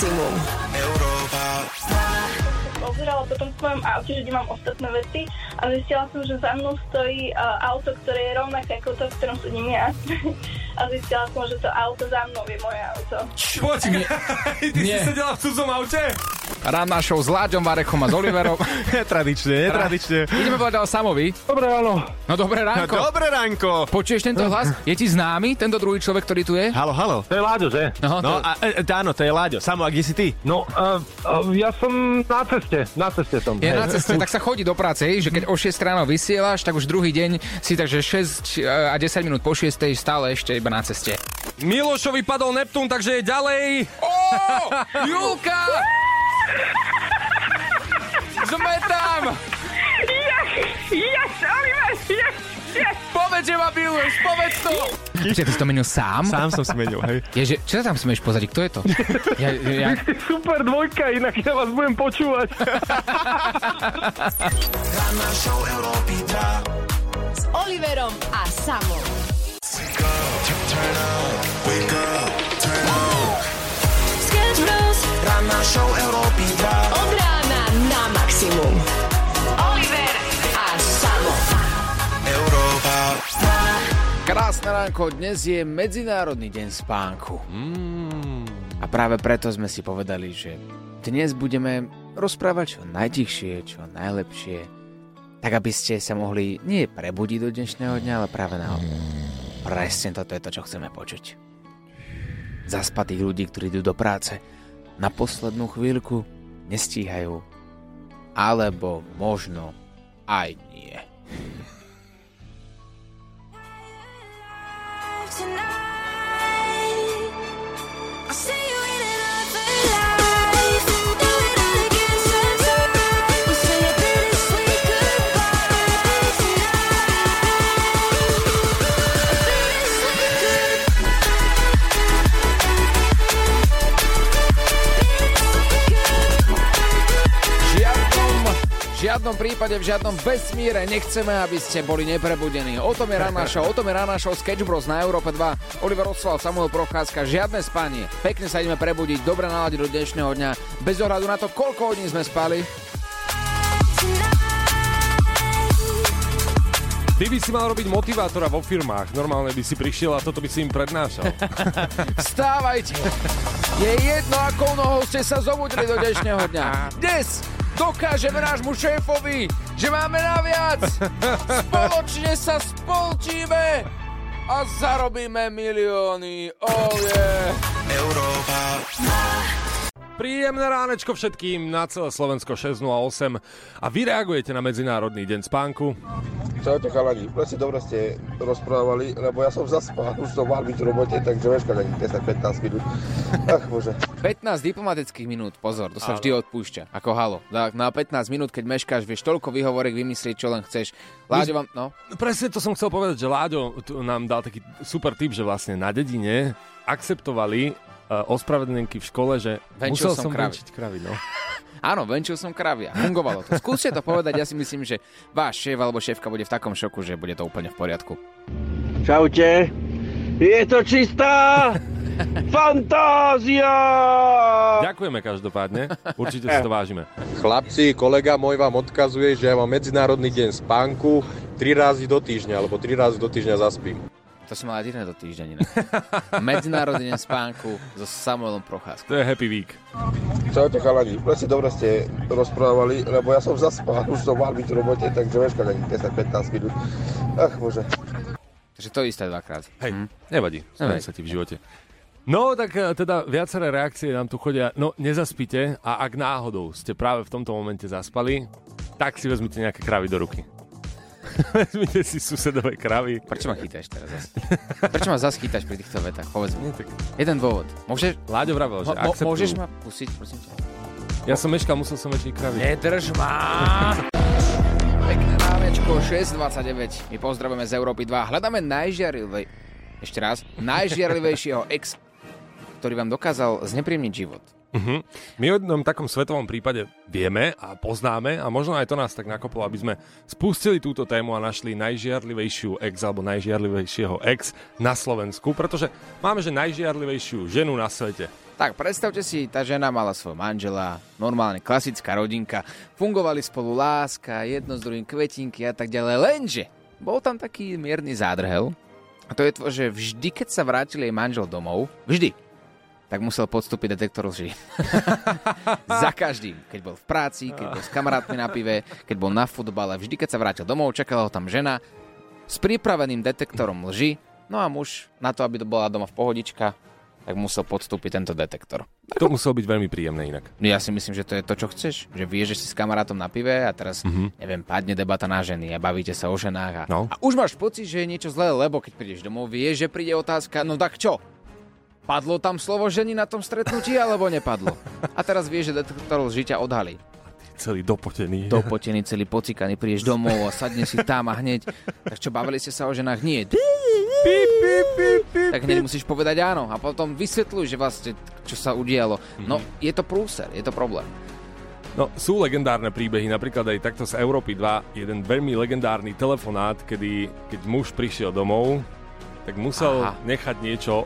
maximum. Pozerala potom v svojom aute, že kde mám ostatné veci a zistila som, že za mnou stojí uh, auto, ktoré je rovnaké ako to, v ktorom sedím ja. a zistila som, že to auto za mnou je moje auto. Ty Nie. si sedela v cudzom aute? Rána show s Láďom Varechom a s Oliverom. Netradične, netradične. Ideme povedať o Samovi. Dobre, áno. No dobré ránko. Dobré ránko. Počuješ tento hlas? Je ti známy tento druhý človek, ktorý tu je? Halo, halo. To je Láďo, že? No, No to... a e, e, áno, to je Láďo. Samo, a kde si ty? No, uh, uh, ja som na ceste. Na ceste som. Je Hej. na ceste, tak sa chodí do práce, že keď o 6 ráno vysielaš, tak už druhý deň si takže 6 a 10 minút po 6 stále ešte iba na ceste. Milošovi padol Neptún, takže je ďalej. Ó, Julka! Sme tam! Yes, Oliver, yes, yes. Povedz, že ma miluješ, povedz to! Počkaj, ty si to menil sám? Sám som si menil, hej. Je, že, čo sa tam smieš pozadí? Kto je to? Ja, ja, Super dvojka, inak ja vás budem počúvať. S Oliverom a Samom. Od rána na maximum. Oliver a Samo. Krásne ránko, dnes je Medzinárodný deň spánku. A práve preto sme si povedali, že dnes budeme rozprávať čo najtichšie, čo najlepšie, tak aby ste sa mohli nie prebudiť do dnešného dňa, ale práve naopak. Presne toto je to, čo chceme počuť. Zaspatých ľudí, ktorí idú do práce, na poslednú chvíľku nestíhajú, alebo možno aj nie. Žiadnom prípade, v žiadnom vesmíre nechceme, aby ste boli neprebudení. O tom je rána show, o tom je rána show Sketch Bros na Európe 2. Oliver Osval, Samuel Procházka, žiadne spanie. Pekne sa ideme prebudiť, dobre náladiť do dnešného dňa, bez ohľadu na to, koľko hodín sme spali. Ty by si mal robiť motivátora vo firmách. Normálne by si prišiel a toto by si im prednášal. Vstávajte! Je jedno, akou nohou ste sa zobudili do dnešného dňa. Dnes dokážeme nášmu šéfovi, že máme naviac. Spoločne sa spolčíme a zarobíme milióny. Oh yeah. Príjemné ránečko všetkým na celé Slovensko 608 a vy reagujete na Medzinárodný deň spánku. Čaute chalani, presne dobre ste rozprávali, lebo ja som zaspal, už som mal byť v robote, takže veška ani 10-15 minút. Ach bože. 15 diplomatických minút, pozor, to sa vždy odpúšťa, ako halo. Tak na 15 minút, keď meškáš, vieš toľko výhovorek vymyslieť, čo len chceš. Láďo vám, no, Presne to som chcel povedať, že Láďo nám dal taký super tip, že vlastne na dedine akceptovali ospravedlnenky v škole, že Venčil musel som som kravy. venčiť kravy. No. áno, venčil som kravy a fungovalo to. Skúste to povedať, ja si myslím, že váš šéf alebo šéfka bude v takom šoku, že bude to úplne v poriadku. Čaute. Je to čistá fantázia! Ďakujeme každopádne, určite si to vážime. Chlapci, kolega môj vám odkazuje, že ja mám Medzinárodný deň spánku 3 razy do týždňa, alebo 3 razy do týždňa zaspím. To som mal aj tento týždeň inak. Medzinárodný deň spánku so Samuelom Procházkom. To je happy week. Čaute chalani, presne dobre ste rozprávali, lebo ja som zaspal, už som mal byť v robote, takže veška ani 10-15 minút. Ach bože. Takže to isté dvakrát. Hej, Hm. nevadí, stane Nevadí. sa ti v živote. No, tak e, teda viaceré reakcie nám tu chodia. No, nezaspite a ak náhodou ste práve v tomto momente zaspali, tak si vezmite nejaké kravy do ruky. Vezmite si susedové kravy. Prečo ma chytáš teraz zase? Prečo ma zase chytáš pri týchto vetách? Povedz mi. Tak Jeden dôvod. Môžeš, Láďo vravel, že mo, akceptujú. môžeš ma pustiť, prosím ťa? Ja som meškal, musel som väčšiť kravy. Nedrž ma! Pekné ránečko, 6.29. My pozdravujeme z Európy 2. Hľadáme najžiarivej... Ešte raz. Najžiarivejšieho ex, ktorý vám dokázal znepríjemniť život. Uh-huh. My o jednom takom svetovom prípade vieme a poznáme a možno aj to nás tak nakoplo, aby sme spustili túto tému a našli najžiarlivejšiu ex alebo najžiarlivejšieho ex na Slovensku, pretože máme, že najžiarlivejšiu ženu na svete. Tak predstavte si, tá žena mala svojho manžela, normálne klasická rodinka, fungovali spolu láska, jedno s druhým kvetinky a tak ďalej, lenže bol tam taký mierny zádrhel a to je to, že vždy, keď sa vrátil jej manžel domov, vždy, tak musel podstúpiť detektor lži. Za každým. Keď bol v práci, keď bol s kamarátmi na pive, keď bol na futbale, vždy, keď sa vrátil domov, čakala ho tam žena s pripraveným detektorom lži, no a muž na to, aby to bola doma v pohodička, tak musel podstúpiť tento detektor. To muselo byť veľmi príjemné inak. Ja si myslím, že to je to, čo chceš. Že vieš, že si s kamarátom na pive a teraz, mm-hmm. neviem, padne debata na ženy a bavíte sa o ženách. A, No. a už máš pocit, že je niečo zlé, lebo keď prídeš domov, vieš, že príde otázka, no tak čo? Padlo tam slovo ženy na tom stretnutí, alebo nepadlo? A teraz vieš, že detektor lži ťa odhalí. Celý dopotený. Dopotený, celý pocikaný, prídeš domov a sadne si tam a hneď. Tak čo, bavili ste sa o ženách? Nie. Tak hneď musíš povedať áno a potom vysvetľuj, že vlastne čo sa udialo. No, je to prúser, je to problém. No, sú legendárne príbehy, napríklad aj takto z Európy 2, jeden veľmi legendárny telefonát, kedy, keď muž prišiel domov, tak musel Aha. nechať niečo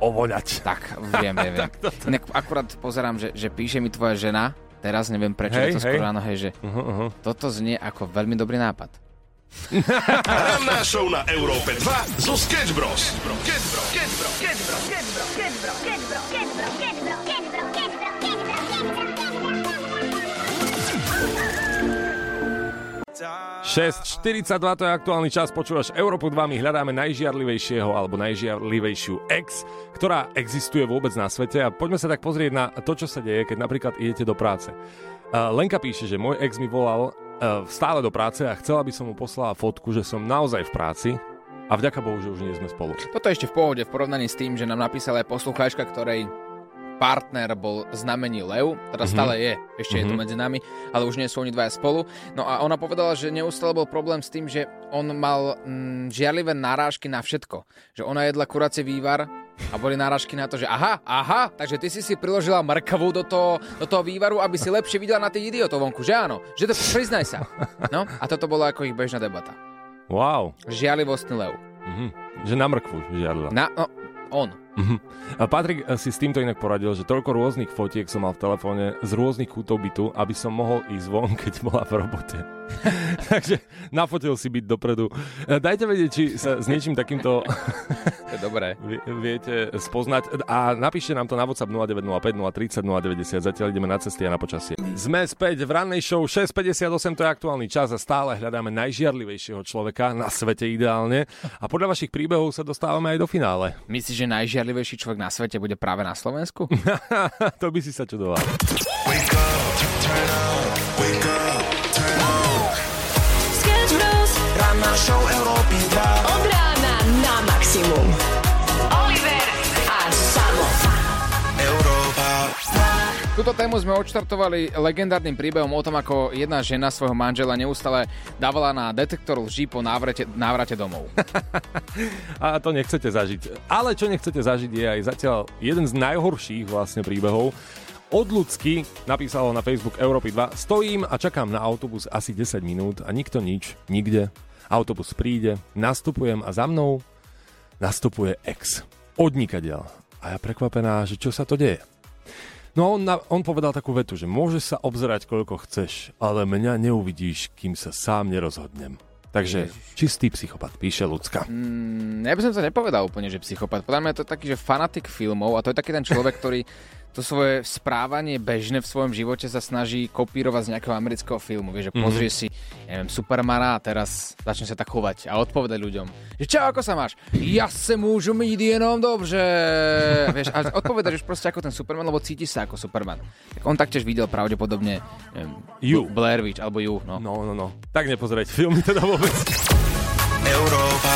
ovoňať. Tak, viem, viem, viem. Inak akurát pozerám, že, že píše mi tvoja žena, teraz neviem prečo, Hej, je to hej. skoro ráno, hej, že Uh-huh, uh-huh. toto znie ako veľmi dobrý nápad. Ranná show na Európe 2 zo Sketch Bros. Sketch Bros. 6.42, to je aktuálny čas, počúvaš Európu 2, my hľadáme najžiarlivejšieho alebo najžiarlivejšiu ex, ktorá existuje vôbec na svete a poďme sa tak pozrieť na to, čo sa deje, keď napríklad idete do práce. Lenka píše, že môj ex mi volal uh, stále do práce a chcela by som mu poslala fotku, že som naozaj v práci a vďaka Bohu, že už nie sme spolu. Toto je ešte v pohode v porovnaní s tým, že nám napísala aj poslucháčka, ktorej partner bol znamení Lev, teda mm-hmm. stále je, ešte mm-hmm. je tu medzi nami, ale už nie sú oni dvaja spolu. No a ona povedala, že neustále bol problém s tým, že on mal mm, žiarlivé narážky na všetko. Že ona jedla kuracie vývar a boli náražky na to, že aha, aha, takže ty si si priložila mrkavu do toho, do toho vývaru, aby si lepšie videla na tých idiotov vonku, že áno? Že to priznaj sa. No a toto bola ako ich bežná debata. Wow. Žiarlivostný lev. Mhm. Že na mrkvu žiarla. Na, no, on. Mhm. A Patrik eh, si s týmto inak poradil, že toľko rôznych fotiek som mal v telefóne z rôznych kútov bytu, aby som mohol ísť von, keď bola v robote. Takže nafotil si byť dopredu. Eh, Dajte vedieť, či sa s niečím takýmto To je dobré. vie- viete spoznať a napíšte nám to na WhatsApp 0905 030 090. Zatiaľ ideme na cesty a na počasie. Sme späť v rannej show 6.58, to je aktuálny čas a stále hľadáme najžiarlivejšieho človeka na svete ideálne. A podľa vašich príbehov sa dostávame aj do finále. Myslíš, že najžiarlivejší človek na svete bude práve na Slovensku? to by si sa čudoval. Sketch show Európy 2. Od rána na maximum. Oliver a Samo. Európa. Túto tému sme odštartovali legendárnym príbehom o tom, ako jedna žena svojho manžela neustále dávala na detektor lží po návrate, návrate domov. A to nechcete zažiť. Ale čo nechcete zažiť je aj zatiaľ jeden z najhorších vlastne príbehov. Od ľudsky napísalo na Facebook Európy 2 Stojím a čakám na autobus asi 10 minút a nikto nič, nikde. Autobus príde, nastupujem a za mnou nastupuje ex. Odnikadiaľ. A ja prekvapená, že čo sa to deje. No on, na, on povedal takú vetu, že môžeš sa obzerať koľko chceš, ale mňa neuvidíš, kým sa sám nerozhodnem. Takže čistý psychopat, píše ľudská. Mm, ja by som to nepovedal úplne, že psychopat. Podľa mňa je to taký, že fanatik filmov a to je taký ten človek, ktorý to svoje správanie bežné v svojom živote sa snaží kopírovať z nejakého amerického filmu. Vieš, že pozrieš si, ja neviem, Supermana a teraz začne sa tak chovať a odpovedať ľuďom. Že čau, ako sa máš? Ja sa môžu mít jenom dobře. Vieš, a odpovedaš už proste ako ten Superman, lebo cítiš sa ako Superman. Tak on taktiež videl pravdepodobne neviem, You. Blair Witch alebo You. No. No, no, no. Tak nepozerajte filmy teda vôbec. Európa.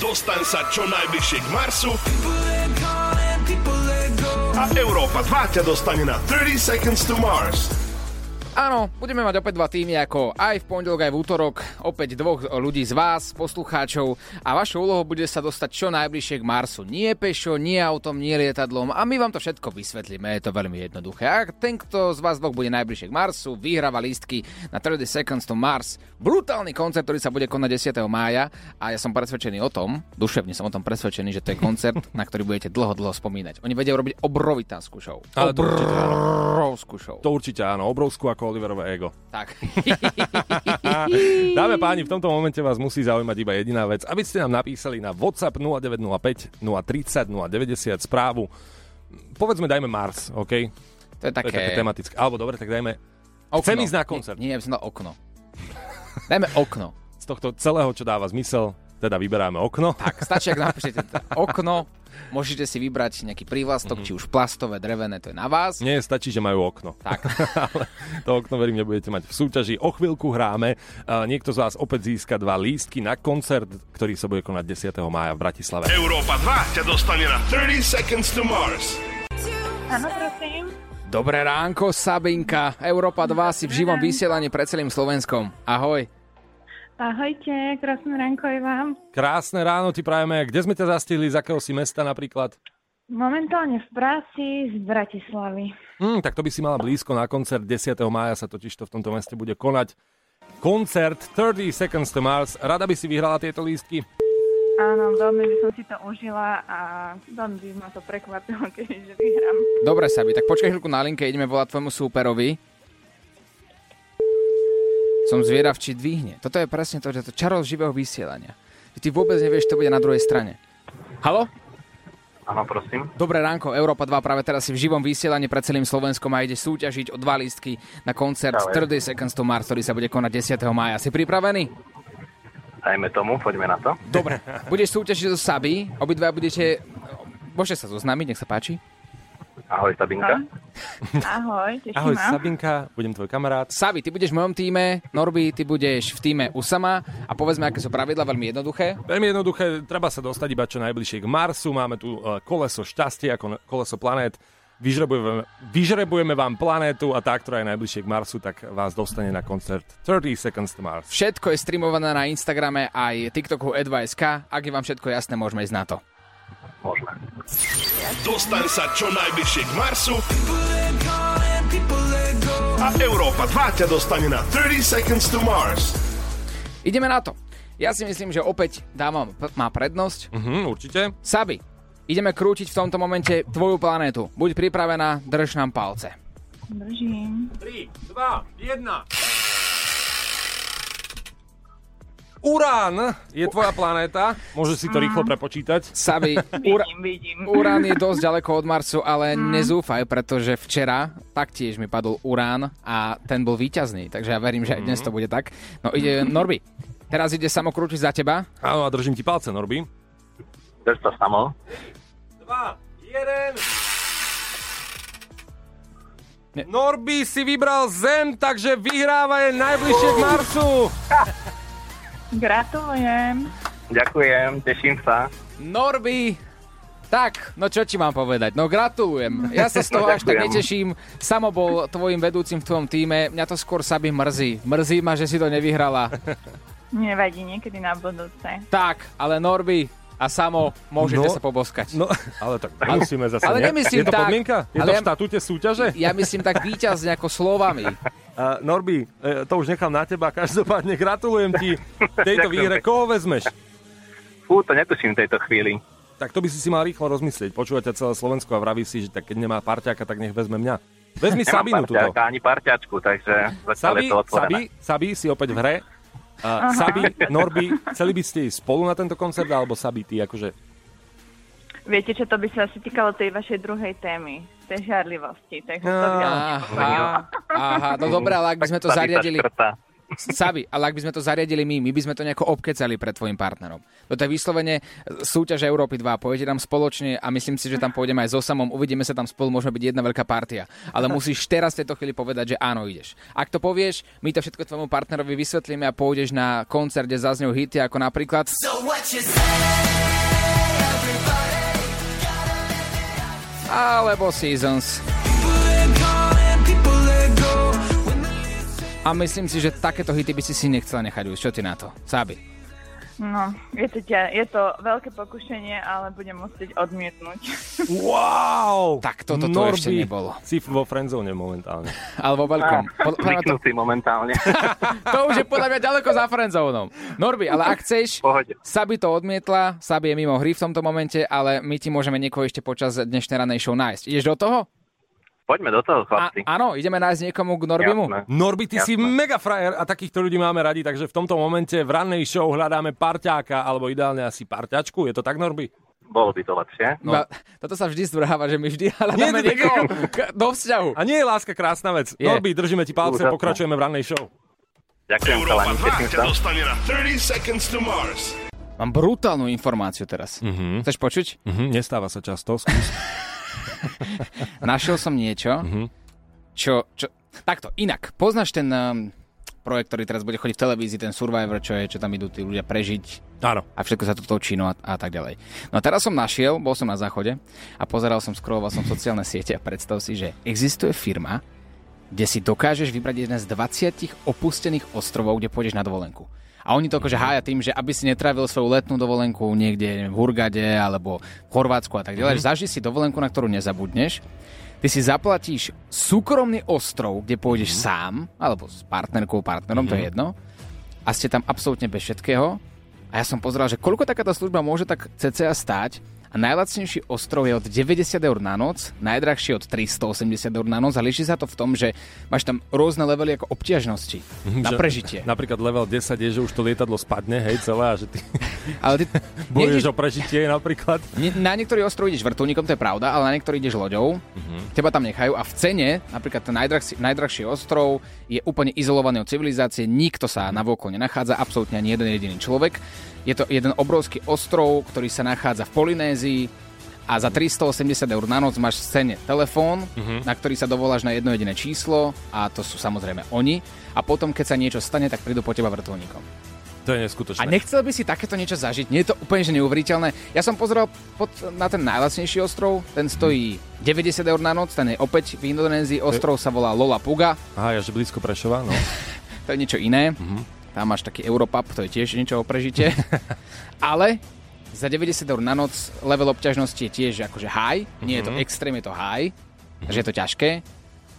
Dostaň sa čo najbližšie k Marsu. A Európa 2 ťa dostane na 30 Seconds to Mars. Áno, budeme mať opäť dva týmy ako aj v pondelok, aj v útorok. Opäť dvoch ľudí z vás, poslucháčov. A vašou úlohou bude sa dostať čo najbližšie k Marsu. Nie pešo, nie autom, nie lietadlom. A my vám to všetko vysvetlíme. Je to veľmi jednoduché. A ten, kto z vás dvoch bude najbližšie k Marsu, vyhráva lístky na 30 Seconds to Mars. Brutálny koncert, ktorý sa bude konať 10. mája. A ja som presvedčený o tom, duševne som o tom presvedčený, že to je koncert, na ktorý budete dlho, dlho spomínať. Oni vedia robiť obrovitánsku show. Obrovskú show. To určite áno, obrovskú ako Oliverové ego. Tak. Dáme páni, v tomto momente vás musí zaujímať iba jediná vec, aby ste nám napísali na WhatsApp 0905 030 090 správu. Povedzme, dajme Mars, OK? To je To je také také... tematické. Alebo dobre, tak dajme... Okno. Chcem ísť na koncert. Nie, nie, ja som dal okno. Dajme okno. Z tohto celého, čo dáva zmysel, teda vyberáme okno. Tak, stačí, ak napíšete okno, môžete si vybrať nejaký prívlastok, či už plastové, drevené, to je na vás. Nie, stačí, že majú okno. Tak. Ale to okno, verím, nebudete mať v súťaži. O chvíľku hráme. A Niekto z vás opäť získa dva lístky na koncert, ktorý sa bude konať 10. mája v Bratislave. Európa 2 ťa dostane na 30 Seconds to Mars. Áno, prosím. Dobré ránko, Sabinka. Európa 2 si v živom vysielaní pred celým Slovenskom. Ahoj. Ahojte, krásne ránko aj vám. Krásne ráno ti prajeme. Kde sme ťa zastihli? Z akého si mesta napríklad? Momentálne v práci z Bratislavy. Hm, tak to by si mala blízko na koncert 10. mája sa totiž to v tomto meste bude konať. Koncert 30 Seconds to Mars. Rada by si vyhrala tieto lístky? Áno, veľmi by som si to užila a veľmi by ma to prekvapilo, keďže vyhrám. Dobre, Sabi, tak počkaj chvíľku na linke, ideme volať tvojmu súperovi. Som zvierav, či dvihne. Toto je presne to, že to čaro živého vysielania. Že ty vôbec nevieš, čo bude na druhej strane. Halo? Áno, prosím. Dobré ránko, Európa 2 práve teraz si v živom vysielaní pred celým Slovenskom a ide súťažiť o dva lístky na koncert Práve. 30 Seconds to Mars, ktorý sa bude konať 10. mája. Si pripravený? Dajme tomu, poďme na to. Dobre. Budeš súťažiť so Sabi, obidva budete... Môžete sa zoznámiť, nech sa páči. Ahoj, Sabinka. Ahoj, teším Ahoj, ma. Sabinka, budem tvoj kamarát. Sabi, ty budeš v mojom týme, Norby, ty budeš v týme Usama a povedzme, aké sú pravidla, veľmi jednoduché. Veľmi jednoduché, treba sa dostať iba čo najbližšie k Marsu. Máme tu eh, koleso šťastia, ako koleso planét. Vyžrebujeme, vyžrebujeme vám planétu a tá, ktorá je najbližšie k Marsu, tak vás dostane na koncert 30 Seconds to Mars. Všetko je streamované na Instagrame aj TikToku Edva.sk. Ak je vám všetko jasné, môžeme ísť na to. Môžeme. Dostaň sa čo najbližšie k Marsu a Európa 2 ťa dostane na 30 Seconds to Mars. Ideme na to. Ja si myslím, že opäť dávam p- má prednosť. Mhm, určite. Sabi, ideme krútiť v tomto momente tvoju planétu. Buď pripravená, drž nám palce. Držím. 3, 2, 1. Urán je tvoja planéta. Môžeš si to rýchlo prepočítať. Vidím, vidím. Urán je dosť ďaleko od Marsu, ale nezúfaj, pretože včera taktiež mi padol Urán a ten bol víťazný, takže ja verím, že aj dnes to bude tak. No ide Norby. Teraz ide samokrútiť za teba. Áno, a držím ti palce, Norby. Drž to samo. 2, 1. Norby si vybral Zem, takže vyhráva je najbližšie k Marsu. Gratulujem. Ďakujem, teším sa. Norby, tak, no čo ti mám povedať? No gratulujem. Ja sa z toho až tak neteším. Samo bol tvojim vedúcim v tvojom týme. Mňa to skôr Sabi mrzí. Mrzí ma, že si to nevyhrala. Nevadí, niekedy na budúce. Tak, ale Norby a Samo, môžete No. sa poboskať. No, ale tak musíme zase, ale nemyslím Je to tak. podmienka? Je Ale to ja- v štatúte súťaže? Ja myslím tak víťazne ako slovami. Uh, Norby, e, to už nechám na teba. Každopádne gratulujem ti tejto výhre. Koho vezmeš? Fú, to netuším v tejto chvíli. Tak to by si si mal rýchlo rozmyslieť. Počúvate celé Slovensko a vraví si, že tak keď nemá parťáka, tak nech vezme mňa. Vezmi Nemám Sabinu tuto. parťáka ani parťačku, takže Sabi, je to Sabi. Sabi, si opäť v hre. Uh, Sabi, Norby, chceli by ste ísť spolu na tento koncert, alebo Sabi, ty akože... Viete čo, to by sa asi týkalo tej vašej druhej témy, tej žiarlivosti. Takže to by Aha, aha, no dobré, ale ak by sme to zariadili... škrtá. Sabi, ale ak by sme to zariadili my, my by sme to nejako obkecali pred tvojim partnerom. To je vyslovene súťaž Európy 2. Pôjdete tam spoločne a myslím si, že tam pôjdeme aj so samom. Uvidíme sa tam spolu, môže byť jedna veľká partia. Ale musíš teraz v tejto chvíli povedať, že áno, ideš. Ak to povieš, my to všetko tvojmu partnerovi vysvetlíme a pôjdeš na koncert, kde zaznejú hity ako napríklad... Alebo Seasons. A myslím si, že takéto hity by si si nechcela nechať už. Čo ty na to? Sáby. No, je to, ťa, je to veľké pokušenie, ale budem musieť odmietnúť. Wow! Tak toto tu Norby, ešte nebolo. Si vo friendzone momentálne. Ale vo veľkom. Pod, to, Zvyknutý momentálne. to už je podľa mňa ďaleko za friendzónom. Norby, ale ak chceš, Pohode. Sabi to odmietla, Sabi je mimo hry v tomto momente, ale my ti môžeme niekoho ešte počas dnešnej ranej show nájsť. Ideš do toho? Poďme do toho, A, chlapci. áno, ideme nájsť niekomu k Norbimu? Jasné. Norby, ty si Jasné. mega frajer a takýchto ľudí máme radi, takže v tomto momente v rannej show hľadáme parťáka, alebo ideálne asi parťačku. Je to tak, Norby? Bolo by to lepšie. No. Toto sa vždy zdrháva, že my vždy hľadáme Nie, niekoho k- do vzťahu. A nie je láska krásna vec. Je. Norby, držíme ti palce, Úžasné. pokračujeme v rannej show. Ďakujem, Európa chalani, 2 teším ťa sa. dostane na 30 Seconds to Mars. Mám brutálnu informáciu teraz. Mhm. Chceš počuť? Mhm, nestáva sa často, skús. Našiel som niečo, Mhm. čo, čo... Takto, inak. Poznáš ten um, projekt, ktorý teraz bude chodiť v televízii, ten Survivor, čo je, čo tam idú tí ľudia prežiť Áno. a všetko sa tu točí no a, a tak ďalej. No a teraz som našiel, bol som na záchode a pozeral som, scrolloval som sociálne siete a predstav si, že existuje firma, kde si dokážeš vybrať jeden z 20 opustených ostrovov, kde pôjdeš na dovolenku. A oni to akože hája tým, že aby si netrávil svoju letnú dovolenku niekde neviem, v Hurgade alebo v Chorvátsku a tak ďalej, mm-hmm. zaži si dovolenku, na ktorú nezabudneš. Ty si zaplatíš súkromný ostrov, kde pôjdeš mm-hmm. sám, alebo s partnerkou, partnerom, mm-hmm. to je jedno. A ste tam absolútne bez všetkého. A ja som pozeral, že koľko takáto služba môže tak cca stáť. A najlacnejší ostrov je od 90 eur na noc, najdrahší od 380 eur na noc a líši sa to v tom, že máš tam rôzne levely ako obťažnosti na Že prežitie. Napríklad level 10 je, že už to lietadlo spadne, hej, celé, a že ty Ale ty bojuješ o prežitie napríklad. na niektorý ostrov ideš vrtulníkom, to je pravda, ale na niektorý ideš loďou, teba tam nechajú a v cene, napríklad ten najdrahší, najdrahší ostrov je úplne izolovaný od civilizácie, nikto sa na vôkol nenachádza, absolútne ani jeden jediný človek. Je to jeden obrovský ostrov, ktorý sa nachádza v Polynézii a za 380 eur na noc máš v cene telefón, na ktorý sa dovoláš na jedno jediné číslo a to sú samozrejme oni. A potom, keď sa niečo stane, tak prídu po teba vrtulníkom. To je neskutočné. A nechcel by si takéto niečo zažiť? Nie je to úplne že neuveriteľné. Ja som pozeral pod, na ten najlacnejší ostrov, ten stojí 90 eur na noc, ten je opäť v Indonézii, ostrov sa volá Lola Puga, Aha, ja, že blízko Prešova, no. to je niečo iné. Tam máš taký Europap, to je tiež niečo o prežite. Ale za 90 eur na noc level obťažnosti je tiež akože high, nie je to extrém, je to high, takže je to ťažké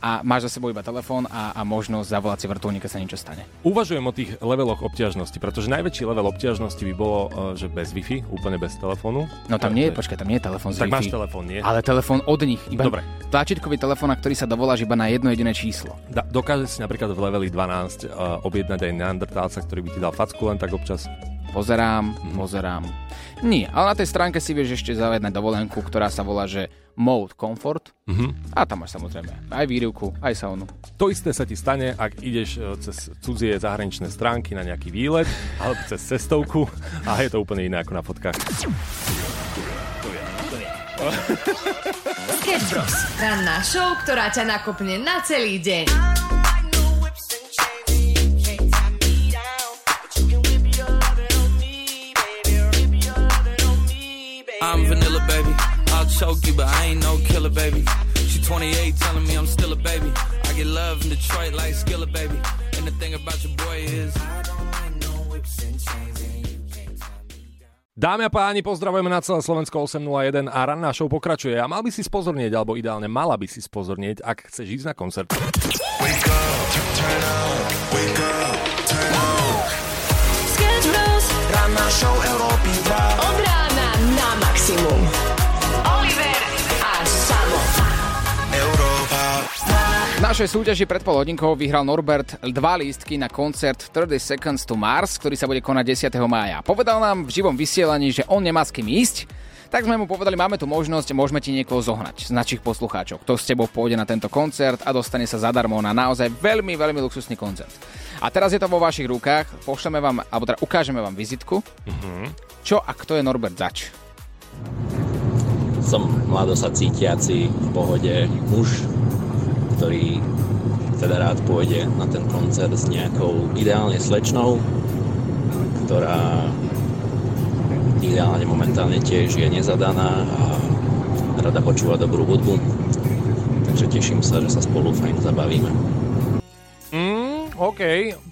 a máš za sebou iba telefón a, a možnosť zavolať si vrtulník, keď sa niečo stane. Uvažujem o tých leveloch obťažnosti, pretože najväčší level obťažnosti by bolo, eh, že bez Wi-Fi, úplne bez telefónu. No tam nie je, počkaj, tam nie je telefón z Tak máš Wi-Fi. telefón, nie? Ale telefón od nich. Iba Dobre. Tlačítkový telefón, na ktorý sa dovoláš iba na jedno jediné číslo. Da, dokáže si napríklad v leveli 12 uh, objednať aj neandertálca, ktorý by ti dal facku len tak občas. Pozerám, Mhm. pozerám. Nie, ale na tej stránke si vieš ešte zavedať dovolenku, ktorá sa volá, že Mode Comfort. Mhm. A tam máš samozrejme aj výrivku, aj saunu. To isté sa ti stane, ak ideš eh, cez cudzie zahraničné stránky na nejaký výlet, alebo cez cestovku a je to úplne iné ako na fotkách. Sketch Bros. Ranná show, ktorá ťa nakopne na celý deň. I'm vanilla, baby. I'll choke you, but I ain't no killer, baby. She 28, telling me I'm still a baby. I get love in Detroit like Skilla, baby. And the thing about your boy is. I don't like no whips and chains. Dámy a páni, pozdravujeme na celé Slovensko 801 a ranná show pokračuje. A mal by si spozornieť, alebo ideálne mala by si spozornieť, ak chceš ísť na koncert. Ranná show Európy 2. našej súťaži pred pol hodinkou vyhral Norbert dva lístky na koncert 30 Seconds to Mars, ktorý sa bude konať 10. mája. Povedal nám v živom vysielaní, že on nemá s kým ísť, tak sme mu povedali, máme tu možnosť, môžeme ti niekoho zohnať z našich poslucháčov, kto s tebou pôjde na tento koncert a dostane sa zadarmo na naozaj veľmi, veľmi luxusný koncert. A teraz je to vo vašich rukách, pošleme vám, alebo teda ukážeme vám vizitku. Čo a kto je Norbert Zač? Som mlado sa cítiaci v pohode muž, ktorý teda rád pôjde na ten koncert s nejakou ideálne slečnou, ktorá ideálne momentálne tiež je nezadaná a rada počúva dobrú hudbu. Takže teším sa, že sa spolu fajn zabavíme. OK,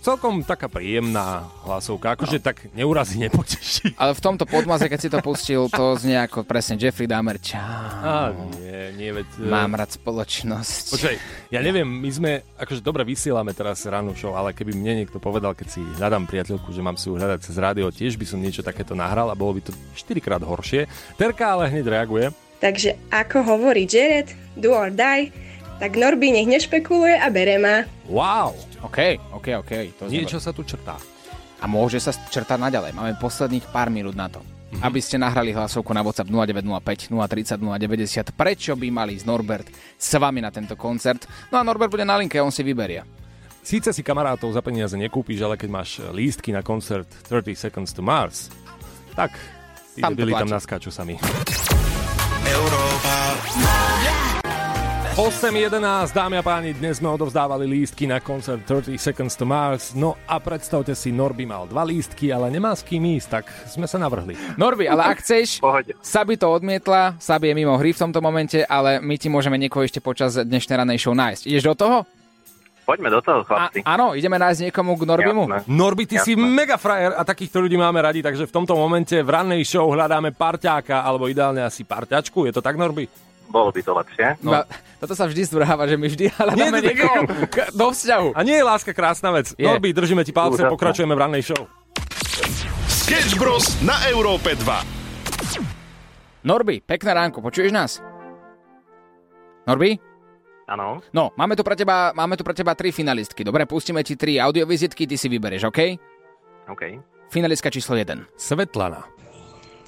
celkom taká príjemná hlasovka, akože tak neurazí, nepoteší. Ale v tomto podmaze, keď si to pustil, to znie ako presne Jeffrey Dahmer. Čau. Á, nie, nie, veď... e, Mám rád spoločnosť. Počkaj, ja neviem, my sme, akože dobre vysielame teraz ránu show, ale keby mne niekto povedal, keď si hľadám priateľku, že mám si ju hľadať cez rádio, tiež by som niečo takéto nahral a bolo by to 4 krát horšie. Terka ale hneď reaguje. Takže ako hovorí Jared, do or die, tak Norby nech nešpekuluje a bere ma. Wow! OK, OK, OK. To Niečo sa tu črtá. A môže sa črtať naďalej. Máme posledných pár minút na to. Mm-hmm. Aby ste nahrali hlasovku na WhatsApp 0905 030 090. Prečo by mal ísť Norbert s vami na tento koncert? No a Norbert bude na linke, on si vyberia. Síce si kamarátov za peniaze nekúpiš, ale keď máš lístky na koncert 30 Seconds to Mars, tak tí Tam tam naskáču sami. 8.11, dámy a páni, dnes sme odovzdávali lístky na koncert 30 Seconds to Mars. No a predstavte si, Norby mal dva lístky, ale nemá s kým ísť, tak sme sa navrhli. Norby, ale ak chceš, Sabi to odmietla, Sabi je mimo hry v tomto momente, ale my ti môžeme niekoho ešte počas dnešnej ranej show nájsť. Ideš do toho? Poďme do toho, A, chlapci. áno, ideme nájsť niekomu k Norbimu? Jasné. Norby, ty si Jasné. mega frajer a takýchto ľudí máme radi, takže v tomto momente v rannej show hľadáme parťáka, alebo ideálne asi parťačku. Je to tak, Norby? Bolo by to lepšie. No. Toto sa vždy zdvrháva, že my vždy hľadáme niekoho k- do vzťahu. A nie je láska krásna vec. Je. Norby, držíme ti palce, Úžasné. pokračujeme v rannej show. Sketch Bros. na Európe 2. Norby, pekné ránko, počuješ nás? Norby? Áno. No, máme tu, pre teba, máme tu pre teba tri finalistky. Dobre, pustíme ti tri audiovizitky, ty si vyberieš, OK? OK. Finalistka číslo 1. Svetlana.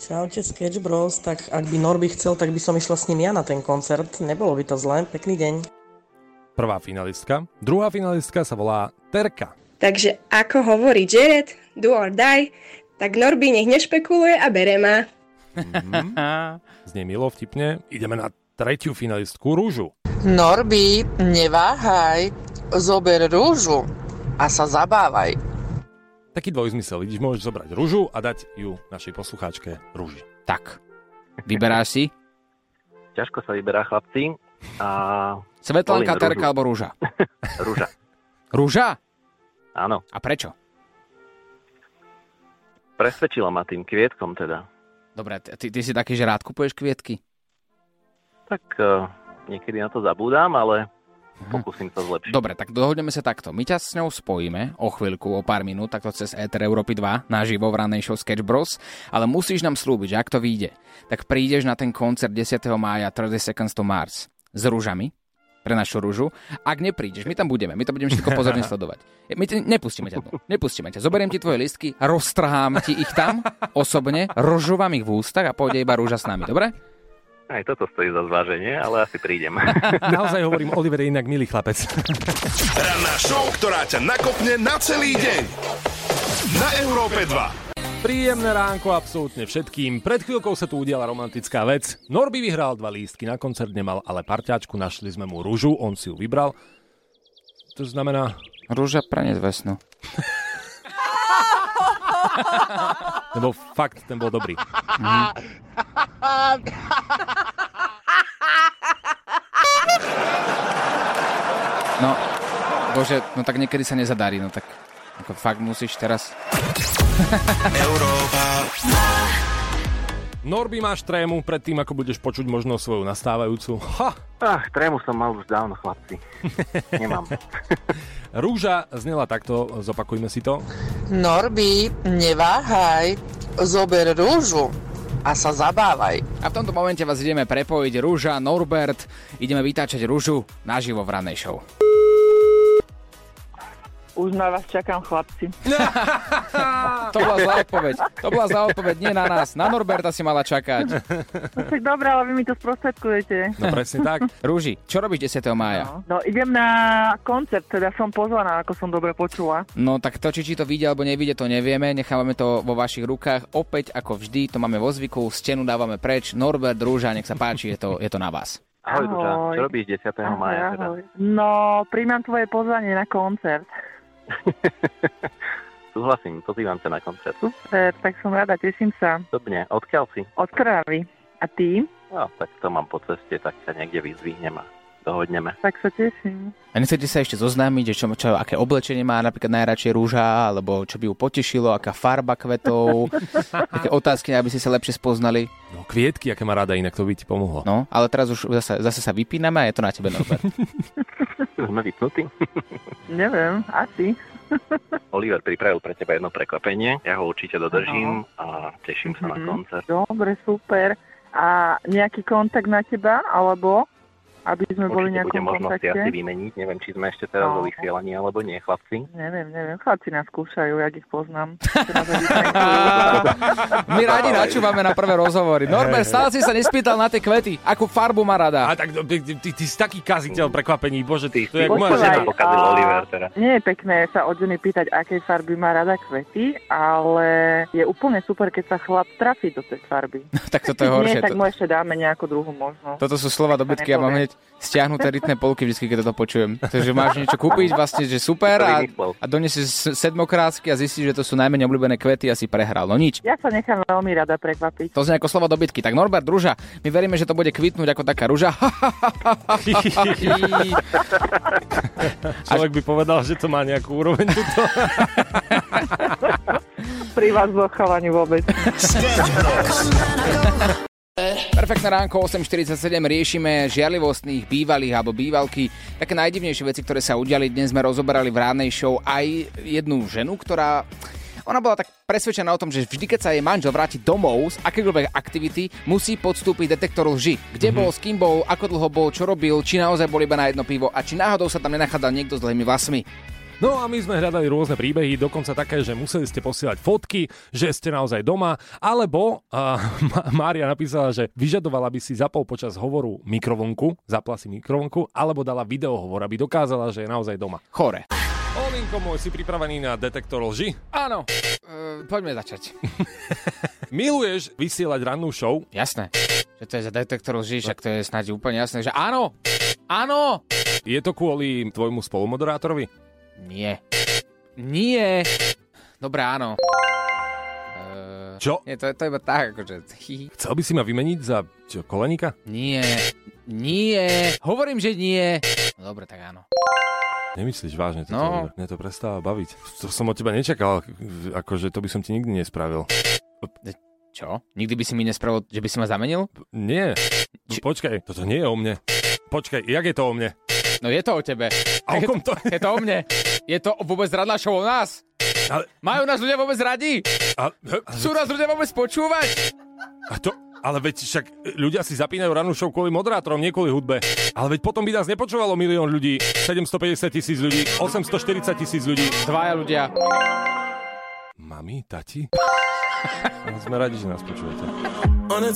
Čaute Sketch Bros, tak ak by Norby chcel, tak by som išla s ním ja na ten koncert. Nebolo by to zlé, pekný deň. Prvá finalistka. Druhá finalistka sa volá Terka. Takže ako hovorí Jared, do or die, tak Norby nech nešpekuluje a bere ma. Znie milo, vtipne. Ideme na tretiu finalistku Rúžu. Norby, neváhaj, zober rúžu a sa zabávaj. Taký dvojzmysel. Vidíš, môžeš zobrať rúžu a dať ju našej poslucháčke rúži. Tak. Vyberáš si? Ťažko sa vyberá, chlapci. A... Svetlanka, terka alebo rúža? Rúža. Rúža? Áno. A prečo? Presvedčila ma tým kvietkom teda. Dobre, ty, ty si taký, že rád kupuješ kvietky? Tak uh, niekedy na to zabúdam, ale pokúsim sa zlepšiť. Dobre, tak dohodneme sa takto. My ťa s ňou spojíme o chvíľku, o pár minút, takto cez Ether Európy 2, naživo v ranej show Sketch Bros, ale musíš nám slúbiť, že ak to vyjde, tak prídeš na ten koncert 10. mája 30 Seconds to Mars s rúžami, pre našu rúžu. Ak neprídeš, my tam budeme, my to budeme všetko pozorne sledovať. My te, nepustíme ťa tu, nepustíme ťa. Zoberiem ti tvoje listky, roztrhám ti ich tam osobne, rozžúvam ich v ústach a pôjde iba rúža s nami, dobre? Aj toto stojí za zváženie, ale asi prídem. Naozaj hovorím, Oliver je inak milý chlapec. Ranná show, ktorá ťa nakopne na celý deň. Na Európe 2. Príjemné ránko absolútne všetkým. Pred chvíľkou sa tu udiala romantická vec. Norby vyhral dva lístky na koncert, nemal ale parťačku, našli sme mu rúžu, on si ju vybral. To znamená... Rúža pre nezvesnú. Ten bol fakt, ten bol dobrý. No, bože, no tak niekedy sa nezadarí, no tak ako fakt musíš teraz... Norby máš trému pred tým, ako budeš počuť možno svoju nastávajúcu. Ha! Ach, trému som mal už dávno, chlapci. Nemám. Rúža znela takto, zopakujme si to. Norby, neváhaj, zober rúžu a sa zabávaj. A v tomto momente vás ideme prepojiť Rúža, Norbert, ideme vytáčať Rúžu naživo v ranej show. Už na vás čakám, chlapci. To bola zlá odpoveď. To bola zlá odpoveď, nie na nás. Na Norberta si mala čakať. No tak dobré, ale vy mi to sprostredkujete. No presne tak. Rúži, čo robíš 10. mája? No, idem na koncert, teda som pozvaná, ako som dobre počula. No tak to, či, či to vyjde alebo nevyjde, to nevieme. Nechávame to vo vašich rukách. Opäť, ako vždy, to máme vo zvyku. Stenu dávame preč. Norbert, Rúža, nech sa páči, je to, je to na vás. Ahoj, Duža. Ahoj. Čo robíš 10. maja? Teda? ahoj. No, príjmam tvoje pozvanie na koncert. Súhlasím, pozývam ťa na koncert. Super, tak som rada, teším sa. Dobne, odkiaľ si? Od Kravy. A ty? No, tak to mám po ceste, tak ťa niekde vyzvihnem a dohodneme. Tak sa teším. A nechcete sa ešte zoznámiť, že čo, čo, aké oblečenie má napríklad najradšej rúža, alebo čo by ju potešilo, aká farba kvetov, aké otázky, aby ste sa lepšie spoznali. No kvietky, aké má rada, inak to by ti pomohlo. No, ale teraz už zase, zase sa vypíname a je to na tebe, Norbert. Sme vypnutí. Neviem, asi. Oliver pripravil pre teba jedno prekvapenie. Ja ho určite dodržím a teším sa na Mhm. koncert. Dobre, super. A nejaký kontakt na teba, alebo aby sme boli v Určite bude nejakom možnosť si asi kontakte? vymeniť. Neviem, či sme ešte teraz vo Áno. vysielaní, alebo nie, chlapci. Neviem, neviem. Chlapci nás skúšajú, jak ich poznám. My radi načúvame na prvé rozhovory. Norbert, stále si sa nespýtal na tie kvety. Akú farbu má rada? A tak no, ty, ty, ty, ty si taký kaziteľ prekvapení, bože, ty, to je moja žena. Nie je pekné sa od ženy pýtať, akej farby má rada kvety, ale je úplne super, keď sa chlap trafí do tej farby. tak toto je horšie. Nie, tak mu ešte dáme nejakú druhú možnosť. Toto sú slova do bitky, ja mám hneď stiahnuté rytné polky vždy, keď toto počujem. Takže máš niečo kúpiť, vlastne, že super a, a donesieš sedmokrátky a zistíš, že to sú najmenej obľúbené kvety a si prehral. No nič. Ja sa nechám veľmi rada prekvapiť. To znie ako slova do bitky. Tak Norbert, druža, my veríme, že to bude kvitnúť ako taká ruža. Človek by povedal, že to má nejakú úroveň tuto. Pri vás vo vôbec. Perfektné ránko 8.47 riešime žiarlivostných bývalých alebo bývalky. Také najdivnejšie veci, ktoré sa udiali. Dnes sme rozoberali v ránej show aj jednu ženu, ktorá ona bola tak presvedčená o tom, že vždy, keď sa jej manžel vráti domov z akékoľvek aktivity, musí podstúpiť detektor lži. Kde mm-hmm. bol, s kým bol, ako dlho bol, čo robil, či naozaj bol iba na jedno pivo a či náhodou sa tam nenachádzal niekto s dlhými vlasmi. No a my sme hľadali rôzne príbehy, dokonca také, že museli ste posielať fotky, že ste naozaj doma, alebo uh, Mária napísala, že vyžadovala by si zapol počas hovoru mikrovlnku, zapla si mikrovlnku, alebo dala videohovor, aby dokázala, že je naozaj doma. Chore. Olinko môj, si pripravený na detektor lži? Áno, e, poďme začať. Miluješ vysielať rannú show? Jasné. Že to je za detektor lži, však to je snáď úplne jasné, že áno, áno. Je to kvôli tvojmu spolumoderátorovi? Nie. Nie. Dobre, áno. E, Čo? Nie, to, je- to je iba tak, akože... Chcel by si ma vymeniť za čo, koleníka? Nie. Nie. Hovorím, že nie. No, dobre, tak áno. Nemyslíš vážne toto? No. Mne to prestáva baviť. To som od teba nečakal, akože to by som ti nikdy nespravil. Čo? Nikdy by si mi nespravil, že by si ma zamenil? Nie. Či... Počkaj, toto nie je o mne. Počkaj, jak je to o mne? No je to o tebe. A o kom to? Je to o mne. Je to vôbec radná show o nás? Ale... Majú nás ľudia vôbec radi? Ale... Sú nás ľudia vôbec počúvať? A to... Ale veď však ľudia si zapínajú rannú show kvôli moderátorom, nie kvôli hudbe. Ale veď potom by nás nepočúvalo milión ľudí, 750 tisíc ľudí, 840 tisíc ľudí. Dvaja ľudia. Mami, tati? Ale sme radi, že nás počúvate. On a